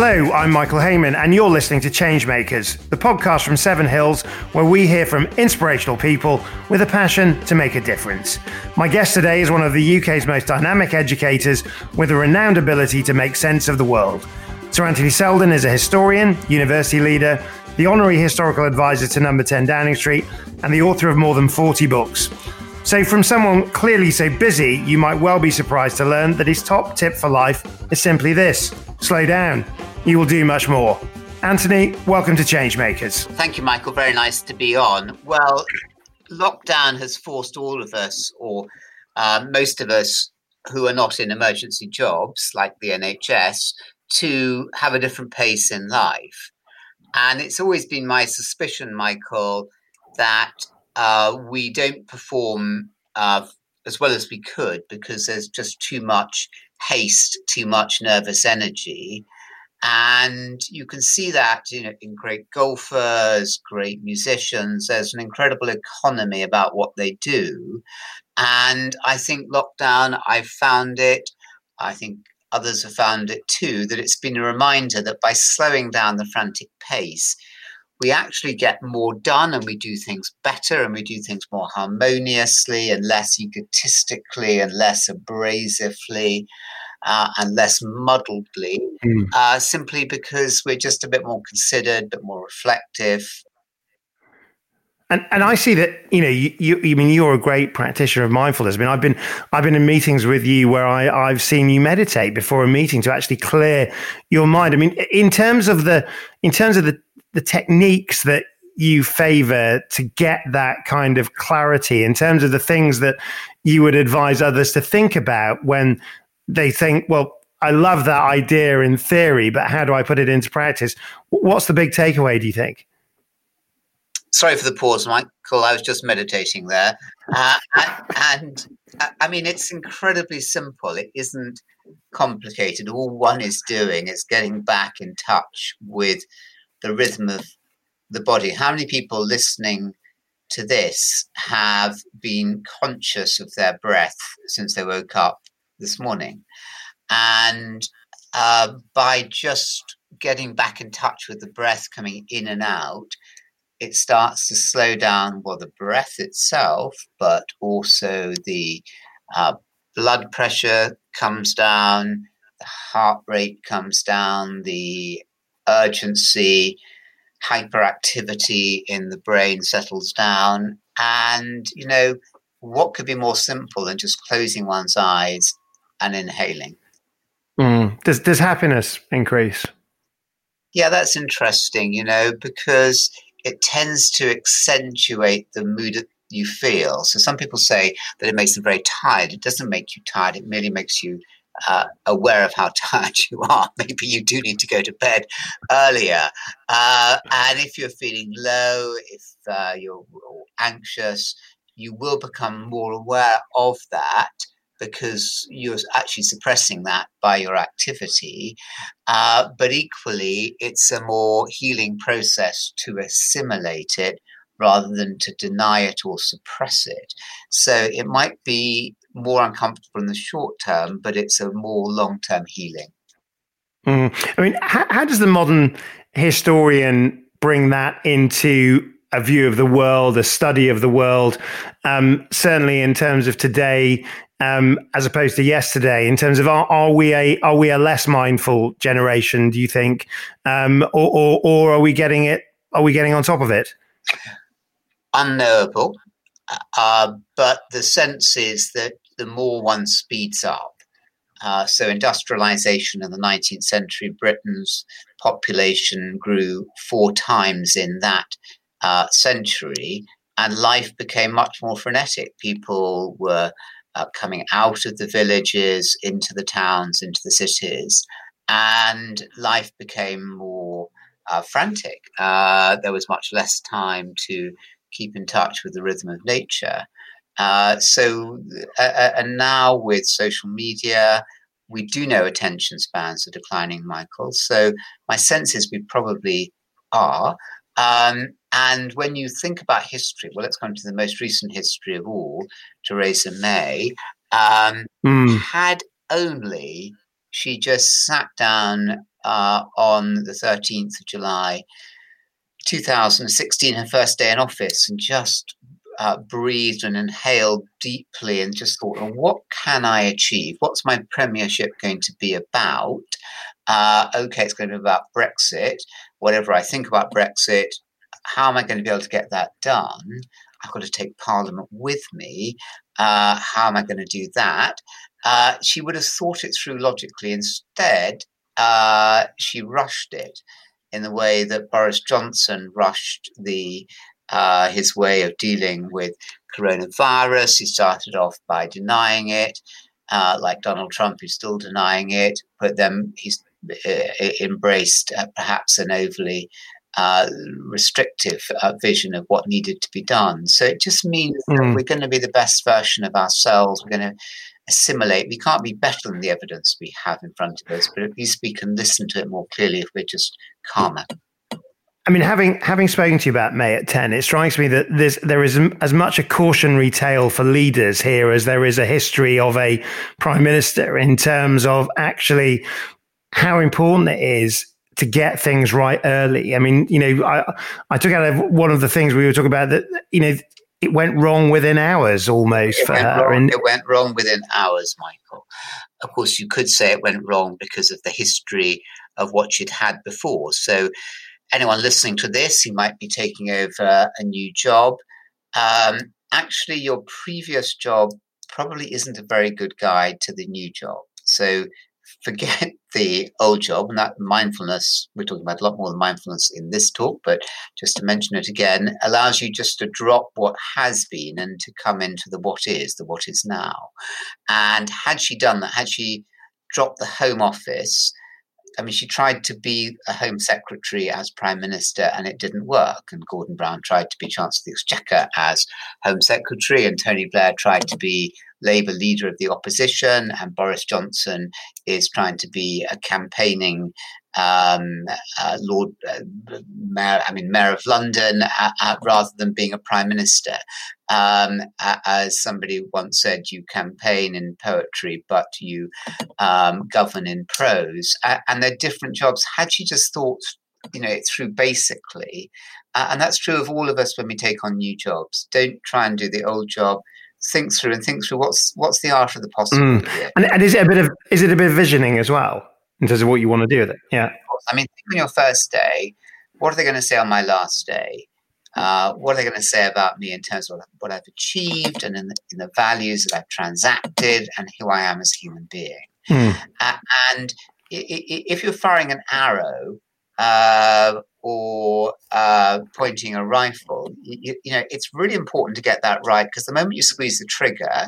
Hello, I'm Michael Hayman, and you're listening to Changemakers, the podcast from Seven Hills, where we hear from inspirational people with a passion to make a difference. My guest today is one of the UK's most dynamic educators with a renowned ability to make sense of the world. Sir Anthony Seldon is a historian, university leader, the honorary historical advisor to Number 10 Downing Street, and the author of more than 40 books. So, from someone clearly so busy, you might well be surprised to learn that his top tip for life is simply this slow down. You will do much more. Anthony, welcome to Changemakers. Thank you, Michael. Very nice to be on. Well, lockdown has forced all of us, or uh, most of us who are not in emergency jobs like the NHS, to have a different pace in life. And it's always been my suspicion, Michael, that uh, we don't perform uh, as well as we could because there's just too much haste, too much nervous energy. And you can see that you know, in great golfers, great musicians. There's an incredible economy about what they do. And I think lockdown, I've found it, I think others have found it too, that it's been a reminder that by slowing down the frantic pace, we actually get more done and we do things better and we do things more harmoniously and less egotistically and less abrasively uh, and less muddledly, mm. uh, simply because we're just a bit more considered, a bit more reflective. And and I see that you know you, you I mean you're a great practitioner of mindfulness. I mean I've been I've been in meetings with you where I I've seen you meditate before a meeting to actually clear your mind. I mean in terms of the in terms of the the techniques that you favor to get that kind of clarity in terms of the things that you would advise others to think about when they think, well, I love that idea in theory, but how do I put it into practice? What's the big takeaway, do you think? Sorry for the pause, Michael. I was just meditating there. Uh, and, and I mean, it's incredibly simple. It isn't complicated. All one is doing is getting back in touch with the rhythm of the body. How many people listening to this have been conscious of their breath since they woke up this morning? And uh, by just getting back in touch with the breath coming in and out, it starts to slow down, well, the breath itself, but also the uh, blood pressure comes down, the heart rate comes down, the urgency, hyperactivity in the brain settles down. And, you know, what could be more simple than just closing one's eyes and inhaling? Mm. Does, does happiness increase? Yeah, that's interesting, you know, because it tends to accentuate the mood that you feel. So some people say that it makes them very tired. It doesn't make you tired, it merely makes you uh, aware of how tired you are. Maybe you do need to go to bed earlier. Uh, and if you're feeling low, if uh, you're anxious, you will become more aware of that because you're actually suppressing that by your activity. Uh, but equally, it's a more healing process to assimilate it rather than to deny it or suppress it. So it might be more uncomfortable in the short term, but it's a more long term healing. Mm. I mean, how, how does the modern historian bring that into a view of the world, a study of the world, um, certainly in terms of today, um, as opposed to yesterday. In terms of are, are, we a are we a less mindful generation? Do you think, um, or, or, or are we getting it? Are we getting on top of it? Unknowable, uh, but the sense is that the more one speeds up. Uh, so, industrialization in the 19th century, Britain's population grew four times in that uh, century, and life became much more frenetic. People were uh, coming out of the villages into the towns, into the cities, and life became more uh, frantic. Uh, there was much less time to keep in touch with the rhythm of nature. Uh, so, uh, uh, and now with social media, we do know attention spans are declining, Michael. So, my sense is we probably are. Um, and when you think about history, well, let's come to the most recent history of all, Theresa May, um, mm. had only she just sat down uh, on the 13th of July 2016, her first day in office, and just uh, breathed and inhaled deeply and just thought, well, what can I achieve? What's my premiership going to be about? Uh, okay, it's going to be about Brexit. Whatever I think about Brexit, how am I going to be able to get that done? I've got to take Parliament with me. Uh, how am I going to do that? Uh, she would have thought it through logically. Instead, uh, she rushed it in the way that Boris Johnson rushed the uh, his way of dealing with coronavirus. He started off by denying it, uh, like Donald Trump, who's still denying it, but then he's uh, embraced uh, perhaps an overly uh, restrictive uh, vision of what needed to be done. So it just means mm. we're going to be the best version of ourselves. We're going to assimilate. We can't be better than the evidence we have in front of us, but at least we can listen to it more clearly if we're just calmer. I mean, having having spoken to you about May at ten, it strikes me that there's there is as much a cautionary tale for leaders here as there is a history of a prime minister in terms of actually how important it is to get things right early. I mean, you know, I I took out of one of the things we were talking about that you know it went wrong within hours almost it for her. Wrong, and it went wrong within hours, Michael. Of course, you could say it went wrong because of the history of what she'd had before. So anyone listening to this who might be taking over a new job, um, actually, your previous job probably isn't a very good guide to the new job. So forget the old job and that mindfulness we're talking about a lot more than mindfulness in this talk but just to mention it again allows you just to drop what has been and to come into the what is the what is now and had she done that had she dropped the home office I mean, she tried to be a Home Secretary as Prime Minister and it didn't work. And Gordon Brown tried to be Chancellor of the Exchequer as Home Secretary, and Tony Blair tried to be Labour leader of the opposition, and Boris Johnson is trying to be a campaigning um, uh, Lord uh, Mayor, I mean Mayor of London, uh, uh rather than being a Prime Minister. Um, as somebody once said, you campaign in poetry, but you um, govern in prose, and they're different jobs. Had she just thought, you know, it through basically, uh, and that's true of all of us when we take on new jobs. Don't try and do the old job think through and think through what's what's the art of the possible. Mm. And, and, is it a bit of is it a bit of visioning as well? in terms of what you want to do with it. Yeah. I mean, on your first day, what are they going to say on my last day? Uh, what are they going to say about me in terms of what I've achieved and in the, in the values that I've transacted and who I am as a human being? Hmm. Uh, and if you're firing an arrow uh, or uh, pointing a rifle, you, you, know it's really important to get that right because the moment you squeeze the trigger,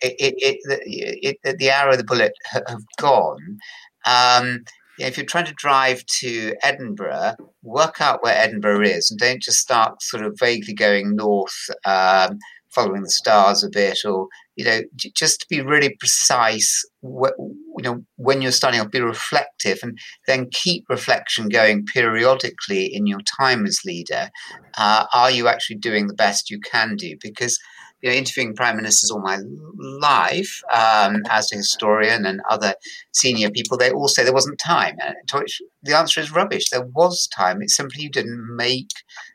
it, it, it, it the arrow, the bullet have gone, um, if you're trying to drive to Edinburgh, work out where Edinburgh is and don't just start sort of vaguely going north, um, following the stars a bit, or you know, just to be really precise. Wh- you know, when you're starting off, be reflective, and then keep reflection going periodically in your time as leader. Uh, are you actually doing the best you can do? Because you know, interviewing prime ministers all my life um, as a historian and other senior people, they all say there wasn't time. And the answer is rubbish. There was time. It's simply you didn't make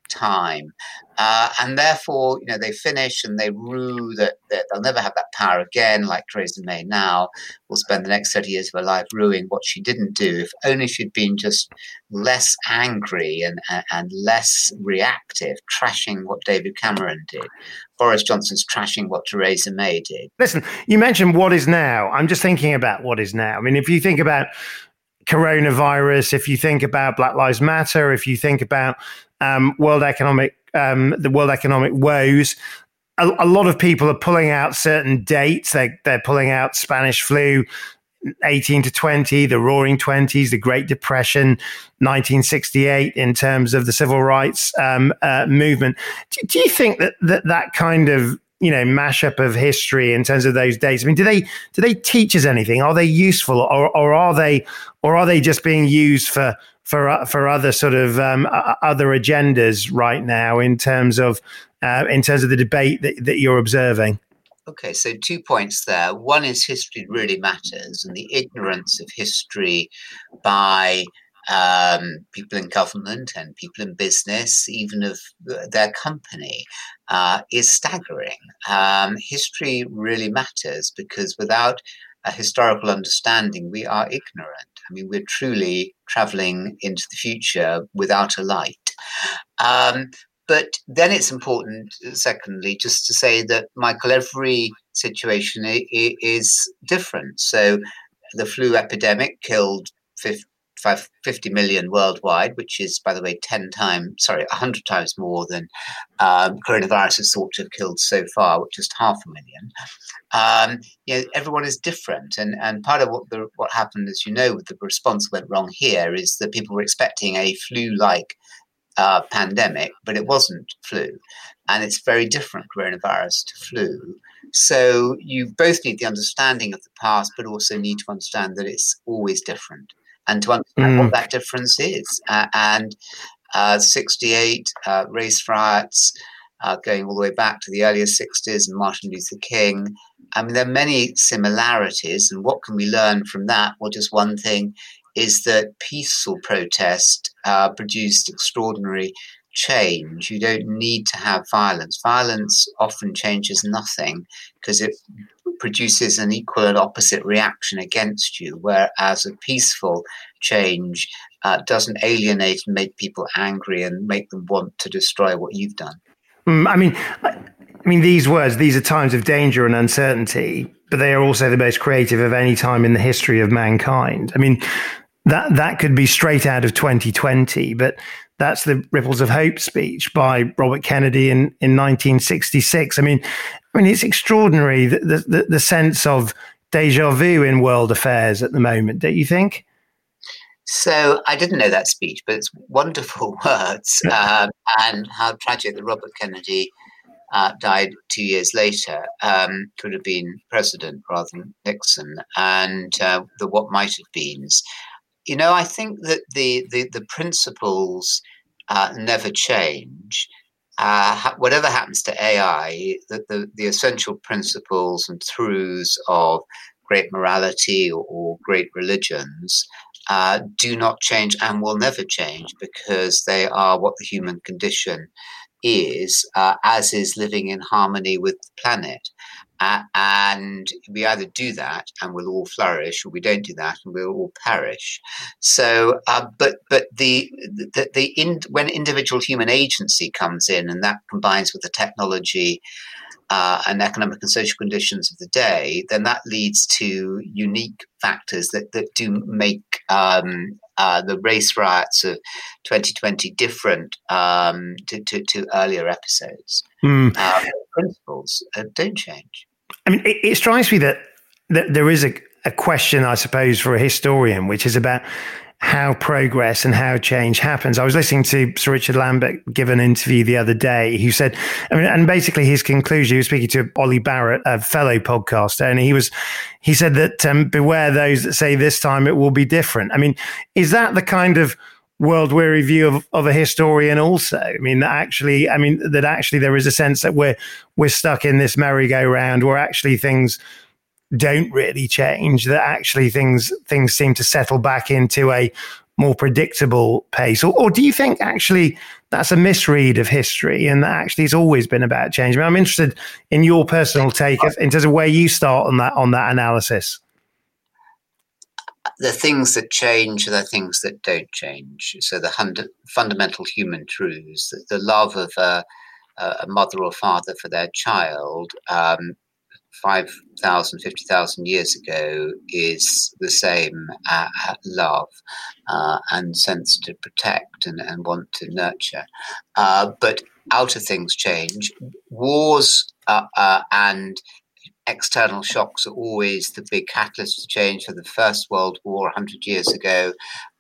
time. Uh, and therefore, you know, they finish and they rue that, that they'll never have that power again, like Theresa May now will spend the next 30 years of her life ruining what she didn't do. If only she'd been just less angry and, and less reactive, trashing what David Cameron did. Boris Johnson's trashing what Theresa May did. Listen, you mentioned what is now. I'm just thinking about what is now. I mean, if you think about coronavirus, if you think about Black Lives Matter, if you think about um, World Economic, um, the World Economic woes. A, a, lot of people are pulling out certain dates. They, they're pulling out Spanish flu, 18 to 20, the Roaring Twenties, the Great Depression, 1968, in terms of the civil rights um, uh, movement. Do, do, you think that, that that kind of you know mashup of history in terms of those days I mean, do they do they teach us anything? Are they useful, or or are they or are they just being used for for for other sort of um, other agendas right now in terms of uh, in terms of the debate that, that you're observing? Okay, so two points there. One is history really matters, and the ignorance of history by um, people in government and people in business, even of their company, uh, is staggering. Um, history really matters because without a historical understanding, we are ignorant. I mean, we're truly traveling into the future without a light. Um, but then it's important, secondly, just to say that, Michael, every situation is different. So the flu epidemic killed 50 million worldwide, which is, by the way, 10 times, sorry, 100 times more than um, coronavirus is thought to have killed so far, which is half a million. Um, you know, everyone is different. And, and part of what, the, what happened, as you know, with the response went wrong here is that people were expecting a flu like uh, pandemic, but it wasn't flu. And it's very different coronavirus to flu. So you both need the understanding of the past, but also need to understand that it's always different and to understand mm. what that difference is. Uh, and uh, 68 uh, race riots, uh, going all the way back to the earlier 60s and Martin Luther King. I mean, there are many similarities. And what can we learn from that? Well, just one thing is that peaceful protest uh, produced extraordinary change. You don't need to have violence. Violence often changes nothing because it produces an equal and opposite reaction against you, whereas a peaceful change uh, doesn't alienate and make people angry and make them want to destroy what you've done. Mm, I mean, I mean, these words, these are times of danger and uncertainty, but they are also the most creative of any time in the history of mankind. I mean, that that could be straight out of 2020, but that's the Ripples of Hope speech by Robert Kennedy in, in 1966. I mean, I mean, it's extraordinary the, the, the sense of deja vu in world affairs at the moment, don't you think? So I didn't know that speech, but it's wonderful words, um, and how tragic that Robert Kennedy uh, died two years later. Um, could have been president rather than Nixon, and uh, the what might have beens. You know, I think that the the, the principles uh, never change. Uh, whatever happens to AI, the, the, the, essential principles and truths of great morality or, or great religions uh, do not change and will never change because they are what the human condition is, uh, as is living in harmony with the planet. Uh, and we either do that and we'll all flourish, or we don't do that and we'll all perish. So, uh, but but the the, the in, when individual human agency comes in, and that combines with the technology uh, and economic and social conditions of the day, then that leads to unique factors that, that do make um, uh, the race riots of 2020 different um, to, to, to, earlier episodes. Mm. Uh, principles uh, don't change. I mean, it, it strikes me that, that there is a, a question, I suppose, for a historian, which is about how progress and how change happens. I was listening to Sir Richard Lambert give an interview the other day. He said, I mean, and basically his conclusion, he was speaking to Ollie Barrett, a fellow podcaster, and he was, he said that um, beware those that say this time it will be different. I mean, is that the kind of world weary view of, of a historian also? I mean, that actually, I mean, that actually there is a sense that we're, we're stuck in this merry-go-round where actually things don't really change that actually things things seem to settle back into a more predictable pace. Or, or do you think actually that's a misread of history and that actually it's always been about change? I mean, i'm interested in your personal take in terms of where you start on that on that analysis the things that change are the things that don't change so the hund- fundamental human truths the, the love of a, a mother or father for their child um, 5,000, 50,000 years ago is the same uh, love uh, and sense to protect and, and want to nurture. Uh, but outer things change. Wars uh, uh, and external shocks are always the big catalyst for change. For the First World War 100 years ago,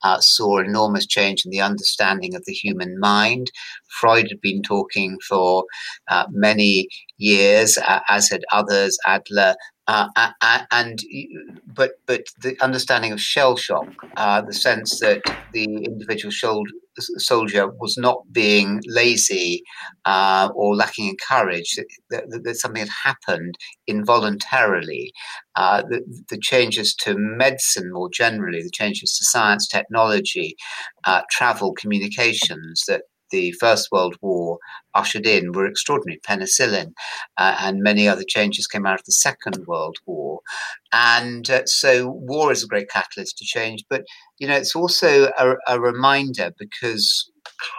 uh, saw enormous change in the understanding of the human mind. Freud had been talking for uh, many years, uh, as had others, Adler, Uh, and but but the understanding of shell shock, uh, the sense that the individual soldier was not being lazy uh, or lacking in courage, that, that, that, something had happened involuntarily. Uh, the, the, changes to medicine more generally, the changes to science, technology, uh, travel, communications that the First World War ushered in were extraordinary. Penicillin uh, and many other changes came out of the Second World War. And uh, so war is a great catalyst to change. But, you know, it's also a, a reminder because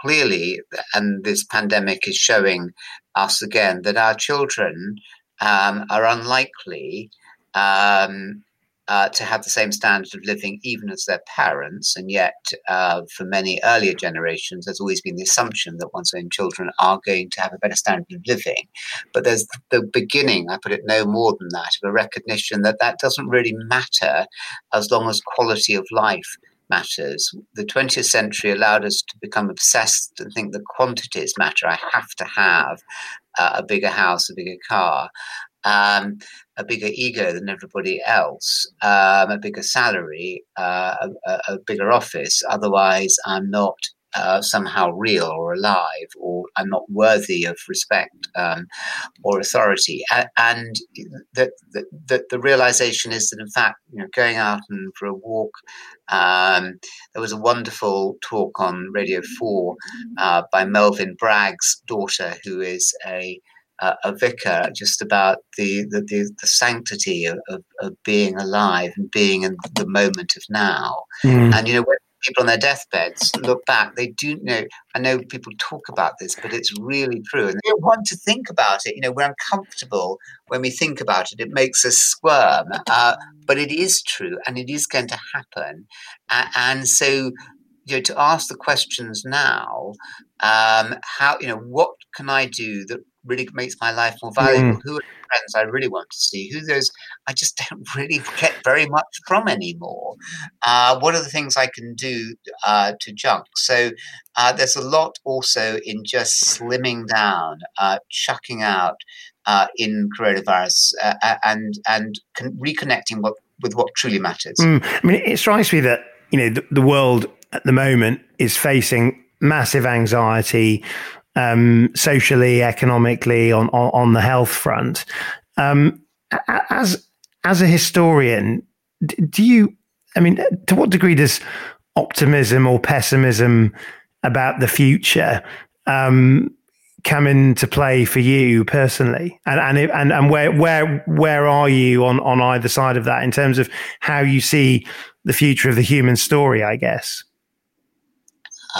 clearly, and this pandemic is showing us again, that our children um, are unlikely um, uh, to have the same standard of living even as their parents. And yet, uh, for many earlier generations, there's always been the assumption that one's own children are going to have a better standard of living. But there's the beginning, I put it no more than that, of a recognition that that doesn't really matter as long as quality of life matters. The 20th century allowed us to become obsessed and think that quantities matter. I have to have uh, a bigger house, a bigger car um, a bigger ego than everybody else, um, a bigger salary, uh, a, a, bigger office. Otherwise, I'm not uh, somehow real or alive, or I'm not worthy of respect um, or authority. and the, the, the, realization is that, in fact, you know, going out and for a walk, um, there was a wonderful talk on Radio 4 uh, by Melvyn Bragg's daughter, who is a uh, a vicar just about the the, the, the sanctity of, of, of, being alive and being in the moment of now. Mm. And you know, when people on their deathbeds look back, they do know. I know people talk about this, but it's really true, and they want to think about it. You know, we're uncomfortable when we think about it; it makes us squirm. Uh, but it is true, and it is going to happen. Uh, and so, you know, to ask the questions now, um, how you know, what can I do that really makes my life more valuable? Mm. Who are the friends I really want to see? Who those I just don't really get very much from anymore? Uh, what are the things I can do uh, to junk? So uh, there's a lot also in just slimming down, uh, chucking out uh, in coronavirus, uh, and and con- reconnecting what, with what truly matters. Mm. I mean, it strikes me that you know the, the world at the moment is facing massive anxiety um, socially, economically, on, on, on the health front. Um, as as a historian, do you? I mean, to what degree does optimism or pessimism about the future um, come into play for you personally? And and and, and where where where are you on on either side of that in terms of how you see the future of the human story? I guess.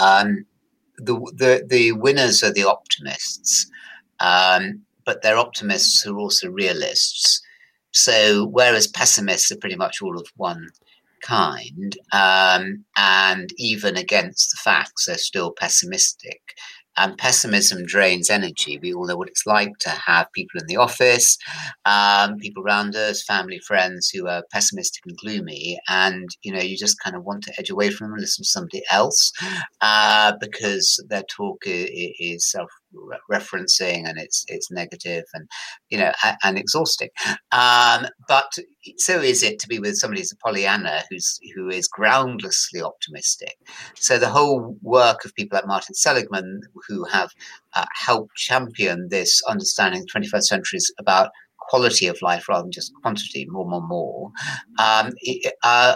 Um, the, the, the winners are the optimists, um, but they're optimists who are also realists. So, whereas pessimists are pretty much all of one kind, um, and even against the facts, they're still pessimistic. And pessimism drains energy. We all know what it's like to have people in the office, um, people around us, family, friends who are pessimistic and gloomy. And, you know, you just kind of want to edge away from them and listen to somebody else uh, because their talk is, is self referencing and it's it's negative and you know and, and exhausting. Um, but so is it to be with somebody who's a pollyanna who's who is groundlessly optimistic. So the whole work of people like martin seligman who have uh, helped champion this understanding the 21st century is about quality of life rather than just quantity, more, more, more, um, uh,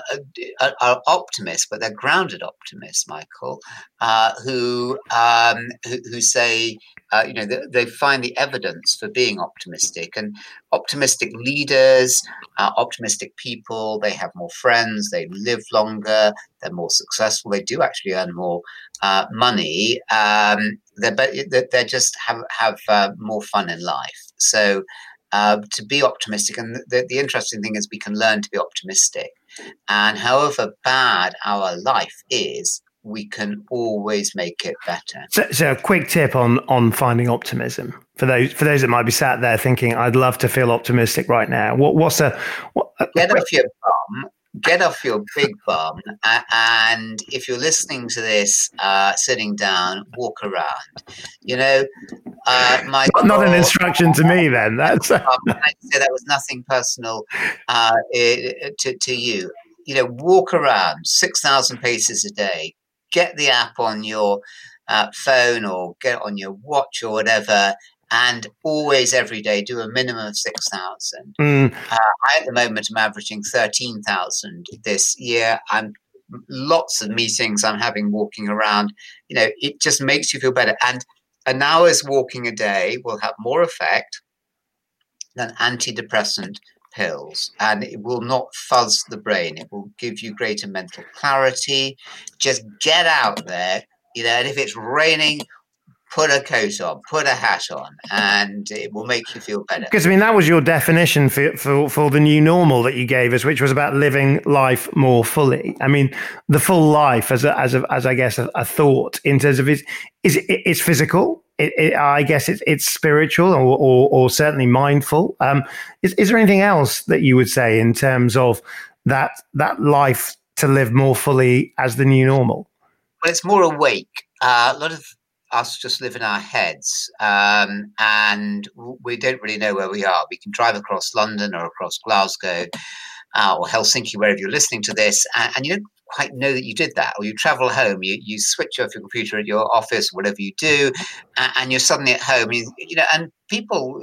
uh, are optimists, but they're grounded optimists, Michael, uh, who, um, who, who say uh, you know they, they, find the evidence for being optimistic and optimistic leaders, uh, optimistic people. They have more friends, they live longer, they're more successful. They do actually earn more uh, money. Um, they're, they just have have more fun in life. So uh, to be optimistic. And the, the interesting thing is, we can learn to be optimistic. And however bad our life is, we can always make it better. So, so, a quick tip on on finding optimism for those for those that might be sat there thinking, "I'd love to feel optimistic right now." What, what's a what, get off your bum, get off your big bum, and if you're listening to this, uh, sitting down, walk around. You know, Uh, my not, not, an instruction to me, then. That's. I say that was nothing personal uh, to, to you. You know, walk around six thousand paces a day. Get the app on your uh, phone or get it on your watch or whatever, and always every day do a minimum of 6,000. Mm. Uh, I, at the moment, am averaging 13,000 this year. I'm lots of meetings I'm having walking around. You know, it just makes you feel better. And an hour's walking a day will have more effect than antidepressant pills and it will not fuzz the brain it will give you greater mental clarity just get out there you know and if it's raining put a coat on, put a hat on, and it will make you feel better. Because I mean, that was your definition for, for for the new normal that you gave us, which was about living life more fully. I mean, the full life as a, as a, as I guess a, a thought in terms of is is it, it's physical. It, it, I guess it's it's spiritual or, or, or certainly mindful. Um, is, is there anything else that you would say in terms of that that life to live more fully as the new normal? Well, it's more awake. Uh, a lot of us just live in our heads um, and we don't really know where we are. We can drive across London or across Glasgow uh, or Helsinki, wherever you're listening to this, and, and, you don't quite know that you did that. Or you travel home, you, you switch off your computer at your office, whatever you do, and, and you're suddenly at home. You, you know, and people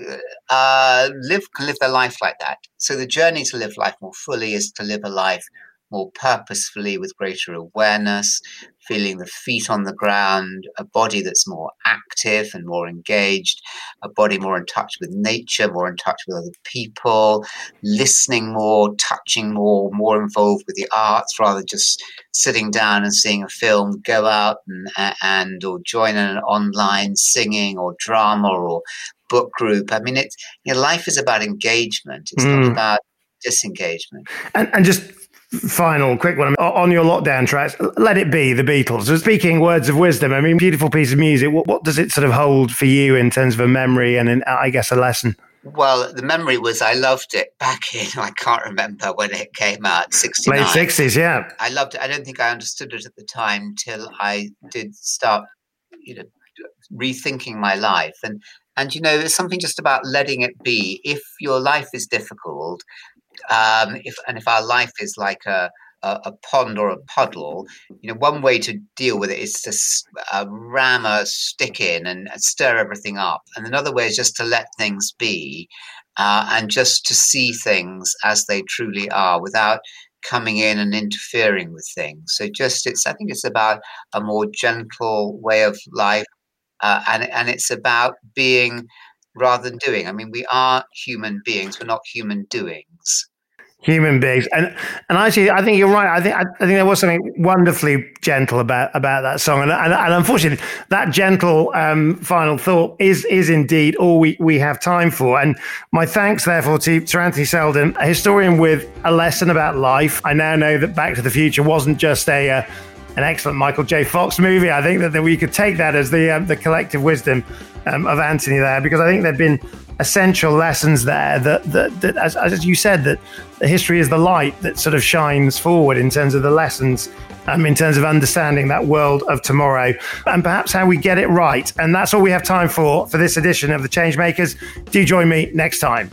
uh, live can live their life like that. So the journey to live life more fully is to live a life more purposefully with greater awareness, feeling the feet on the ground, a body that's more active and more engaged, a body more in touch with nature, more in touch with other people, listening more, touching more, more involved with the arts rather than just sitting down and seeing a film, go out and, and or join an online singing or drama or book group. I mean, it's you know, life is about engagement. It's mm. not about disengagement. And, and just final quick one on your lockdown tracks let it be the beatles so speaking words of wisdom i mean beautiful piece of music what, what does it sort of hold for you in terms of a memory and an, i guess a lesson well, the memory was I loved it back in, I can't remember when it came out, 69. Late 60s, yeah. I loved it. I don't think I understood it at the time till I did start, you know, rethinking my life. And, and you know, there's something just about letting it be. If your life is difficult, um, if and if our life is like a, a, a pond or a puddle, you know, one way to deal with it is to uh, ram a stick in and stir everything up, and another way is just to let things be, uh, and just to see things as they truly are without coming in and interfering with things. So just it's I think it's about a more gentle way of life, uh, and and it's about being rather than doing. I mean, we are human beings; we're not human doings. Human beings, and and actually, I think you're right. I think I, think there was something wonderfully gentle about about that song, and and, and unfortunately, that gentle um, final thought is is indeed all we, we have time for. And my thanks, therefore, to, to Anthony Seldon, a historian with a lesson about life. I now know that Back to the Future wasn't just a uh, an excellent Michael J. Fox movie. I think that, that we could take that as the um, the collective wisdom um, of Anthony there, because I think there've been essential lessons there that that, that as, as you said that the history is the light that sort of shines forward in terms of the lessons um, in terms of understanding that world of tomorrow and perhaps how we get it right and that's all we have time for for this edition of the changemakers do join me next time